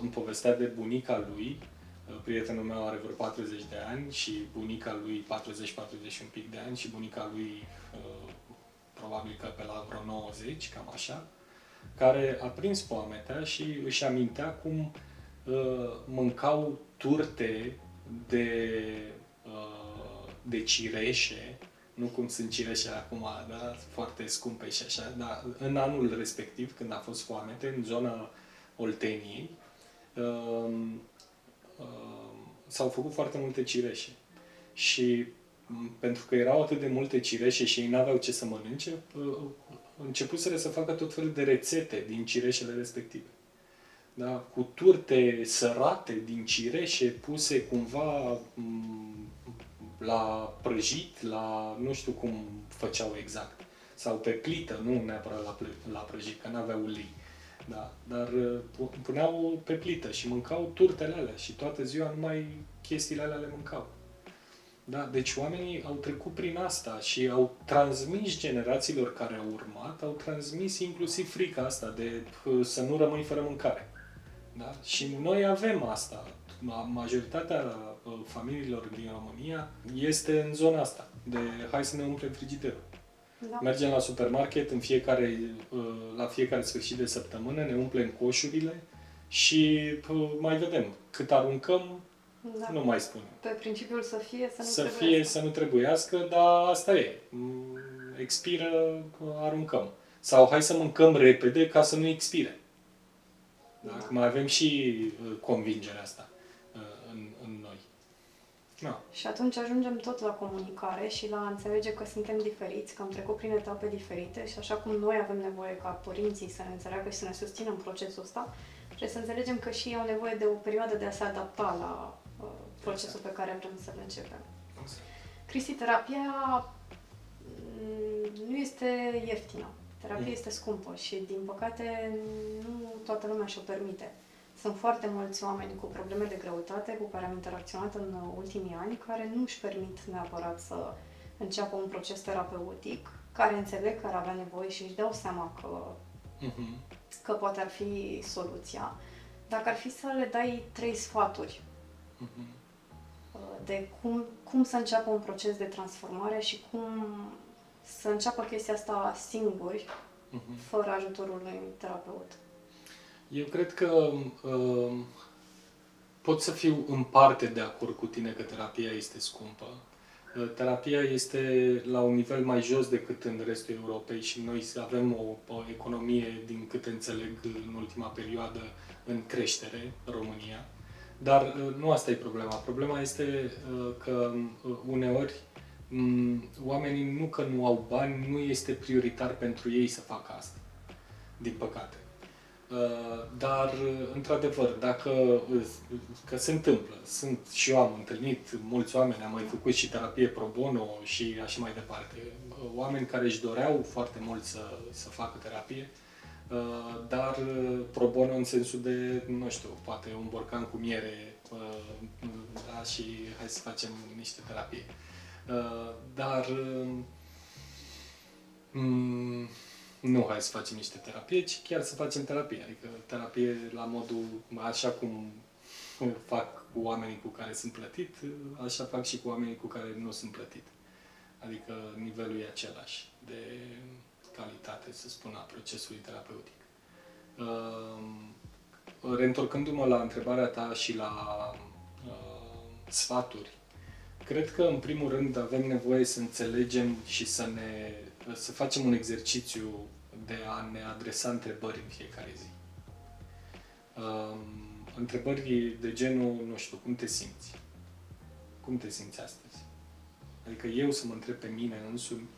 îmi povestea de bunica lui, prietenul meu are vreo 40 de ani și bunica lui 40-40 un pic de ani și bunica lui probabil că pe la vreo 90, cam așa care a prins foametea și își amintea cum uh, mâncau turte de, uh, de cireșe, nu cum sunt cireșe acum, da, foarte scumpe și așa, dar în anul respectiv, când a fost foamete, în zona Olteniei, uh, uh, s-au făcut foarte multe cireșe. Și pentru că erau atât de multe cireșe și ei n-aveau ce să mănânce, uh, începuseră să facă tot felul de rețete din cireșele respective. Da? Cu turte sărate din cireșe puse cumva mm, la prăjit, la nu știu cum făceau exact. Sau pe plită, nu neapărat la, la prăjit, că n-aveau ulei. Da, dar uh, puneau pe plită și mâncau turtele alea și toată ziua numai chestiile alea le mâncau. Da? Deci oamenii au trecut prin asta și au transmis generațiilor care au urmat, au transmis inclusiv frica asta de să nu rămâi fără mâncare. Da? Și noi avem asta. Majoritatea uh, familiilor din România este în zona asta, de hai să ne umplem frigiderul. Da. Mergem la supermarket în fiecare, uh, la fiecare sfârșit de săptămână, ne umplem coșurile și uh, mai vedem cât aruncăm, da. Nu mai spun. Pe principiul să fie, să nu Să trebuiască. fie, să nu trebuiască, dar asta e. Mm, expiră, aruncăm. Sau hai să mâncăm repede ca să nu expire. Da? da. Mai avem și uh, convingerea asta uh, în, în noi. Da. Și atunci ajungem tot la comunicare și la a înțelege că suntem diferiți, că am trecut prin etape diferite și așa cum noi avem nevoie ca părinții să ne înțeleagă și să ne susțină în procesul ăsta, trebuie să înțelegem că și ei au nevoie de o perioadă de a se adapta la procesul pe care vrem să-l începem. Cristi, terapia mm, nu este ieftină. Terapia mm. este scumpă și, din păcate, nu toată lumea și-o permite. Sunt foarte mulți oameni cu probleme de greutate cu care am interacționat în ultimii ani care nu își permit neapărat să înceapă un proces terapeutic, care înțeleg că ar avea nevoie și își dau seama că, mm-hmm. că poate ar fi soluția. Dacă ar fi să le dai trei sfaturi mm-hmm de cum, cum să înceapă un proces de transformare și cum să înceapă chestia asta singuri, uh-huh. fără ajutorul unui terapeut. Eu cred că uh, pot să fiu în parte de acord cu tine că terapia este scumpă. Uh, terapia este la un nivel mai jos decât în restul Europei și noi avem o, o economie, din câte înțeleg, în ultima perioadă în creștere, România. Dar uh, nu asta e problema. Problema este uh, că uneori mm, oamenii nu că nu au bani, nu este prioritar pentru ei să facă asta. Din păcate. Uh, dar, uh, într-adevăr, dacă că se întâmplă, sunt și eu am întâlnit mulți oameni, am mai făcut și terapie pro bono și așa mai departe. Uh, oameni care își doreau foarte mult să, să facă terapie, dar pro bono în sensul de, nu știu, poate un borcan cu miere, da, și hai să facem niște terapie. Dar mm, nu hai să facem niște terapie, ci chiar să facem terapie. Adică terapie la modul, așa cum fac cu oamenii cu care sunt plătit, așa fac și cu oamenii cu care nu sunt plătit. Adică nivelul e același de calitate, să spun, a procesului terapeutic. Uh, reîntorcându-mă la întrebarea ta și la uh, sfaturi, cred că, în primul rând, avem nevoie să înțelegem și să ne să facem un exercițiu de a ne adresa întrebări în fiecare zi. Um, întrebări de genul, nu știu, cum te simți? Cum te simți astăzi? Adică eu să mă întreb pe mine însumi,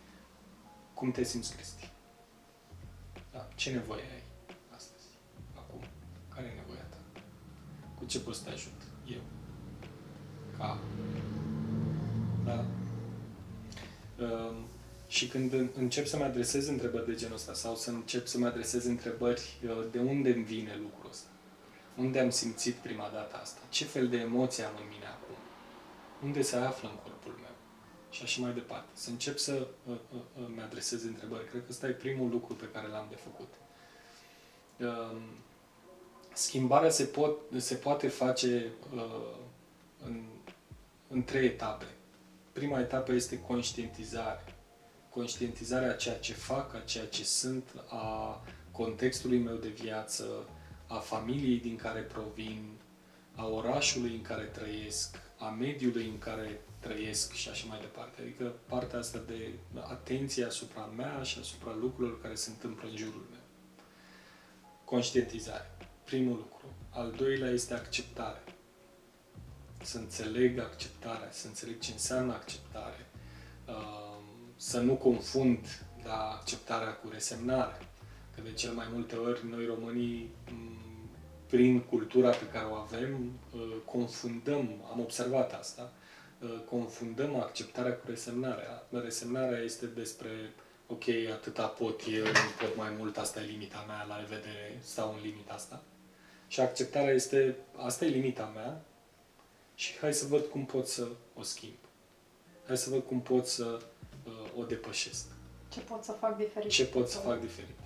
cum te simți, Cristi? Da, ce nevoie ai astăzi, acum? Care e nevoia ta? Cu ce poți să te ajut? Eu. Ca. Da? Um, și când încep să-mi adresez întrebări de genul ăsta sau să încep să-mi adresez întrebări uh, de unde îmi vine lucrul ăsta, unde am simțit prima dată asta, ce fel de emoții am în mine acum, unde se află în corpul meu și așa mai departe. Să încep să uh, uh, mi adresez întrebări. Cred că ăsta e primul lucru pe care l-am de făcut. Uh, schimbarea se, pot, se poate face uh, în, în trei etape. Prima etapă este conștientizare conștientizarea a ceea ce fac, a ceea ce sunt, a contextului meu de viață, a familiei din care provin, a orașului în care trăiesc, a mediului în care trăiesc și așa mai departe. Adică partea asta de atenție asupra mea și asupra lucrurilor care se întâmplă în jurul meu. Conștientizare. Primul lucru. Al doilea este acceptare. Să înțeleg acceptarea, să înțeleg ce înseamnă acceptare. Uh, să nu confund la acceptarea cu resemnarea. Că de cel mai multe ori noi românii, prin cultura pe care o avem, ă, confundăm, am observat asta, ă, confundăm acceptarea cu resemnarea. Resemnarea este despre, ok, atâta pot eu, nu pot mai mult, asta e limita mea, la revedere, stau în limita asta. Și acceptarea este, asta e limita mea și hai să văd cum pot să o schimb. Hai să văd cum pot să uh, o depășesc. Ce pot să fac diferit? Ce pot să fac diferit.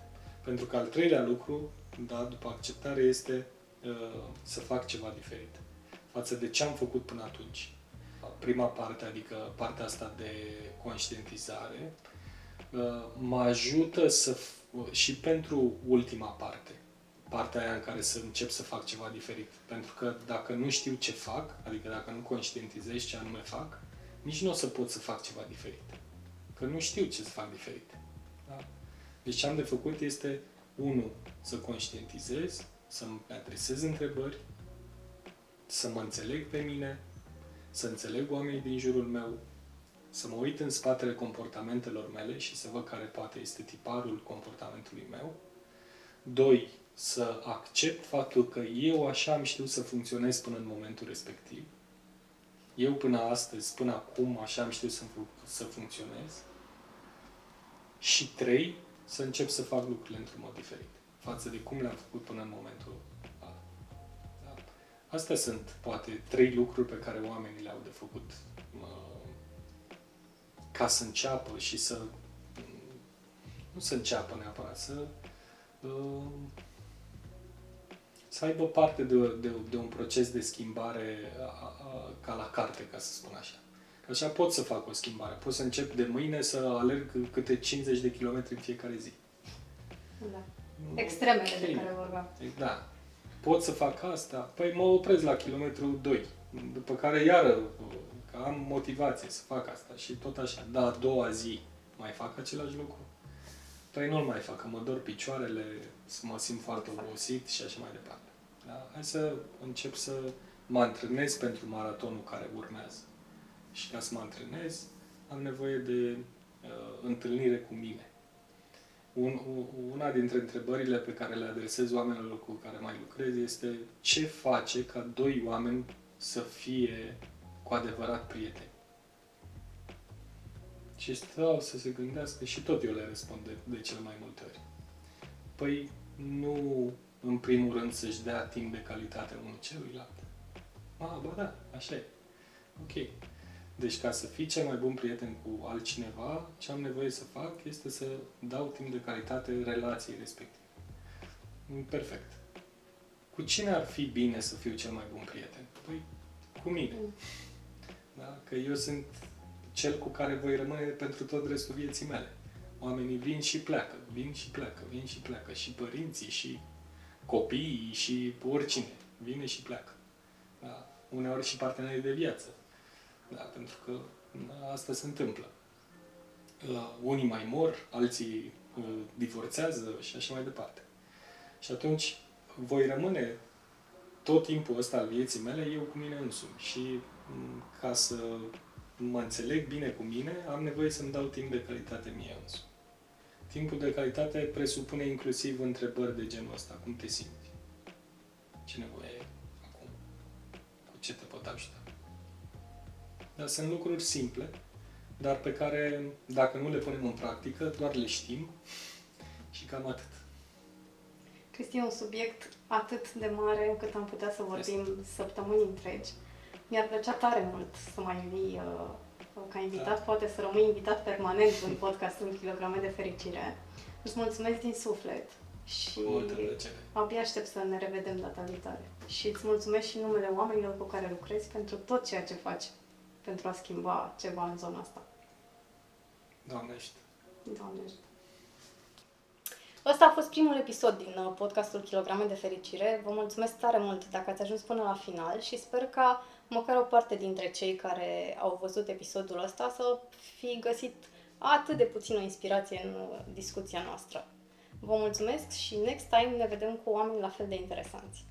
Pentru că al treilea lucru, da, după acceptare, este uh, să fac ceva diferit față de ce am făcut până atunci. Prima parte, adică partea asta de conștientizare, uh, mă ajută să și pentru ultima parte, partea aia în care să încep să fac ceva diferit. Pentru că dacă nu știu ce fac, adică dacă nu conștientizez ce anume fac, nici nu o să pot să fac ceva diferit. Că nu știu ce să fac diferit. Da? Deci ce am de făcut este, unu, să conștientizez, să-mi adresez întrebări, să mă înțeleg pe mine, să înțeleg oamenii din jurul meu, să mă uit în spatele comportamentelor mele și să văd care poate este tiparul comportamentului meu. Doi, să accept faptul că eu așa am știut să funcționez până în momentul respectiv eu până astăzi, până acum, așa am știut să, să funcționez. Și trei, să încep să fac lucrurile într-un mod diferit față de cum le-am făcut până în momentul ăla. Da. Astea sunt, poate, trei lucruri pe care oamenii le-au de făcut mă, ca să înceapă și să nu să înceapă neapărat, să uh, să aibă parte de, de, de un proces de schimbare a, a, ca la carte, ca să spun așa. Așa pot să fac o schimbare. Pot să încep de mâine să alerg câte 50 de kilometri în fiecare zi. Da. Extremele okay. de care vorbeam. Da. pot să fac asta? Păi mă opresc la kilometru 2, după care iară că am motivație să fac asta și tot așa. Da, a doua zi mai fac același lucru? Păi nu-l mai fac, că mă dor picioarele, să mă simt foarte obosit și așa mai departe. Da? Hai să încep să mă antrenez pentru maratonul care urmează. Și ca să mă antrenez, am nevoie de uh, întâlnire cu mine. Un, una dintre întrebările pe care le adresez oamenilor cu care mai lucrez este ce face ca doi oameni să fie cu adevărat prieteni. Și stau să se gândească și tot eu le răspund de, de cele mai multe ori. Păi nu în primul rând să-și dea timp de calitate unul celuilalt. Ah, ba da, așa e. Ok. Deci ca să fii cel mai bun prieten cu altcineva, ce am nevoie să fac este să dau timp de calitate relației respective. Perfect. Cu cine ar fi bine să fiu cel mai bun prieten? Păi, cu mine. Da? Că eu sunt cel cu care voi rămâne pentru tot restul vieții mele. Oamenii vin și pleacă, vin și pleacă, vin și pleacă. Și părinții, și copiii, și oricine. Vine și pleacă. Da? Uneori și partenerii de viață. Da? Pentru că asta se întâmplă. Uh, unii mai mor, alții uh, divorțează și așa mai departe. Și atunci voi rămâne tot timpul ăsta al vieții mele eu cu mine însumi. Și mm, ca să mă înțeleg bine cu mine, am nevoie să-mi dau timp de calitate mie însumi. Timpul de calitate presupune inclusiv întrebări de genul ăsta. Cum te simți? Ce nevoie ai acum? Cu ce te pot ajuta? Dar sunt lucruri simple, dar pe care, dacă nu le punem în practică, doar le știm și cam atât. Cristi, e un subiect atât de mare încât am putea să vorbim este. săptămâni întregi. Mi-ar plăcea tare mult să mai vii uh, ca invitat, da. poate să rămâi invitat permanent în podcastul Kilograme de Fericire. Îți mulțumesc din suflet și abia aștept să ne revedem data viitoare. Și îți mulțumesc și numele oamenilor cu care lucrezi pentru tot ceea ce faci pentru a schimba ceva în zona asta. Doamnești! Doamnești! Ăsta a fost primul episod din uh, podcastul Kilograme de Fericire. Vă mulțumesc tare mult dacă ați ajuns până la final și sper ca măcar o parte dintre cei care au văzut episodul ăsta să fi găsit atât de puțină inspirație în uh, discuția noastră. Vă mulțumesc și next time ne vedem cu oameni la fel de interesanți.